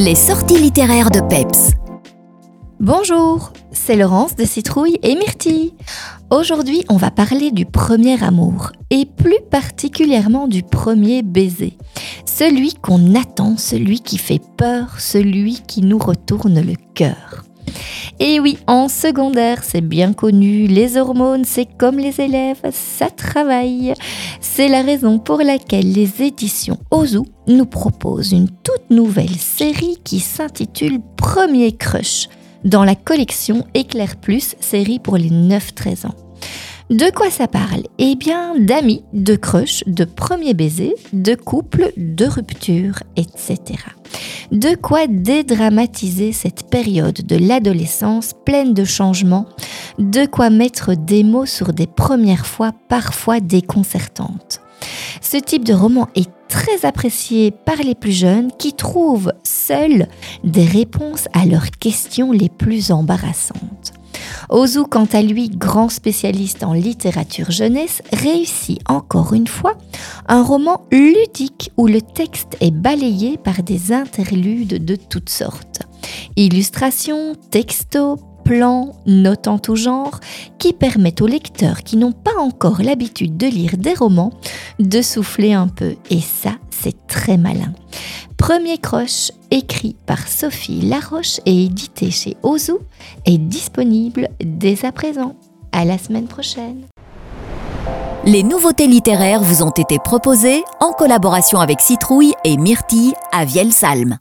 Les sorties littéraires de Peps. Bonjour, c'est Laurence de Citrouille et Myrtille. Aujourd'hui, on va parler du premier amour et plus particulièrement du premier baiser. Celui qu'on attend, celui qui fait peur, celui qui nous retourne le cœur. Et oui, en secondaire, c'est bien connu, les hormones, c'est comme les élèves, ça travaille. C'est la raison pour laquelle les éditions Ozu nous proposent une toute nouvelle série qui s'intitule Premier Crush dans la collection Éclair Plus, série pour les 9-13 ans. De quoi ça parle? Eh bien, d'amis, de crush, de premiers baisers, de couples, de ruptures, etc. De quoi dédramatiser cette période de l'adolescence pleine de changements, de quoi mettre des mots sur des premières fois parfois déconcertantes? Ce type de roman est très apprécié par les plus jeunes qui trouvent seuls des réponses à leurs questions les plus embarrassantes. Ozu, quant à lui, grand spécialiste en littérature jeunesse, réussit encore une fois un roman ludique où le texte est balayé par des interludes de toutes sortes. Illustrations, textos, plans, notes en tout genre, qui permettent aux lecteurs qui n'ont pas encore l'habitude de lire des romans de souffler un peu. Et ça, c'est très malin. Premier Croche, écrit par Sophie Laroche et édité chez Ozu, est disponible dès à présent. À la semaine prochaine. Les nouveautés littéraires vous ont été proposées en collaboration avec Citrouille et Myrtille à Vielsalm.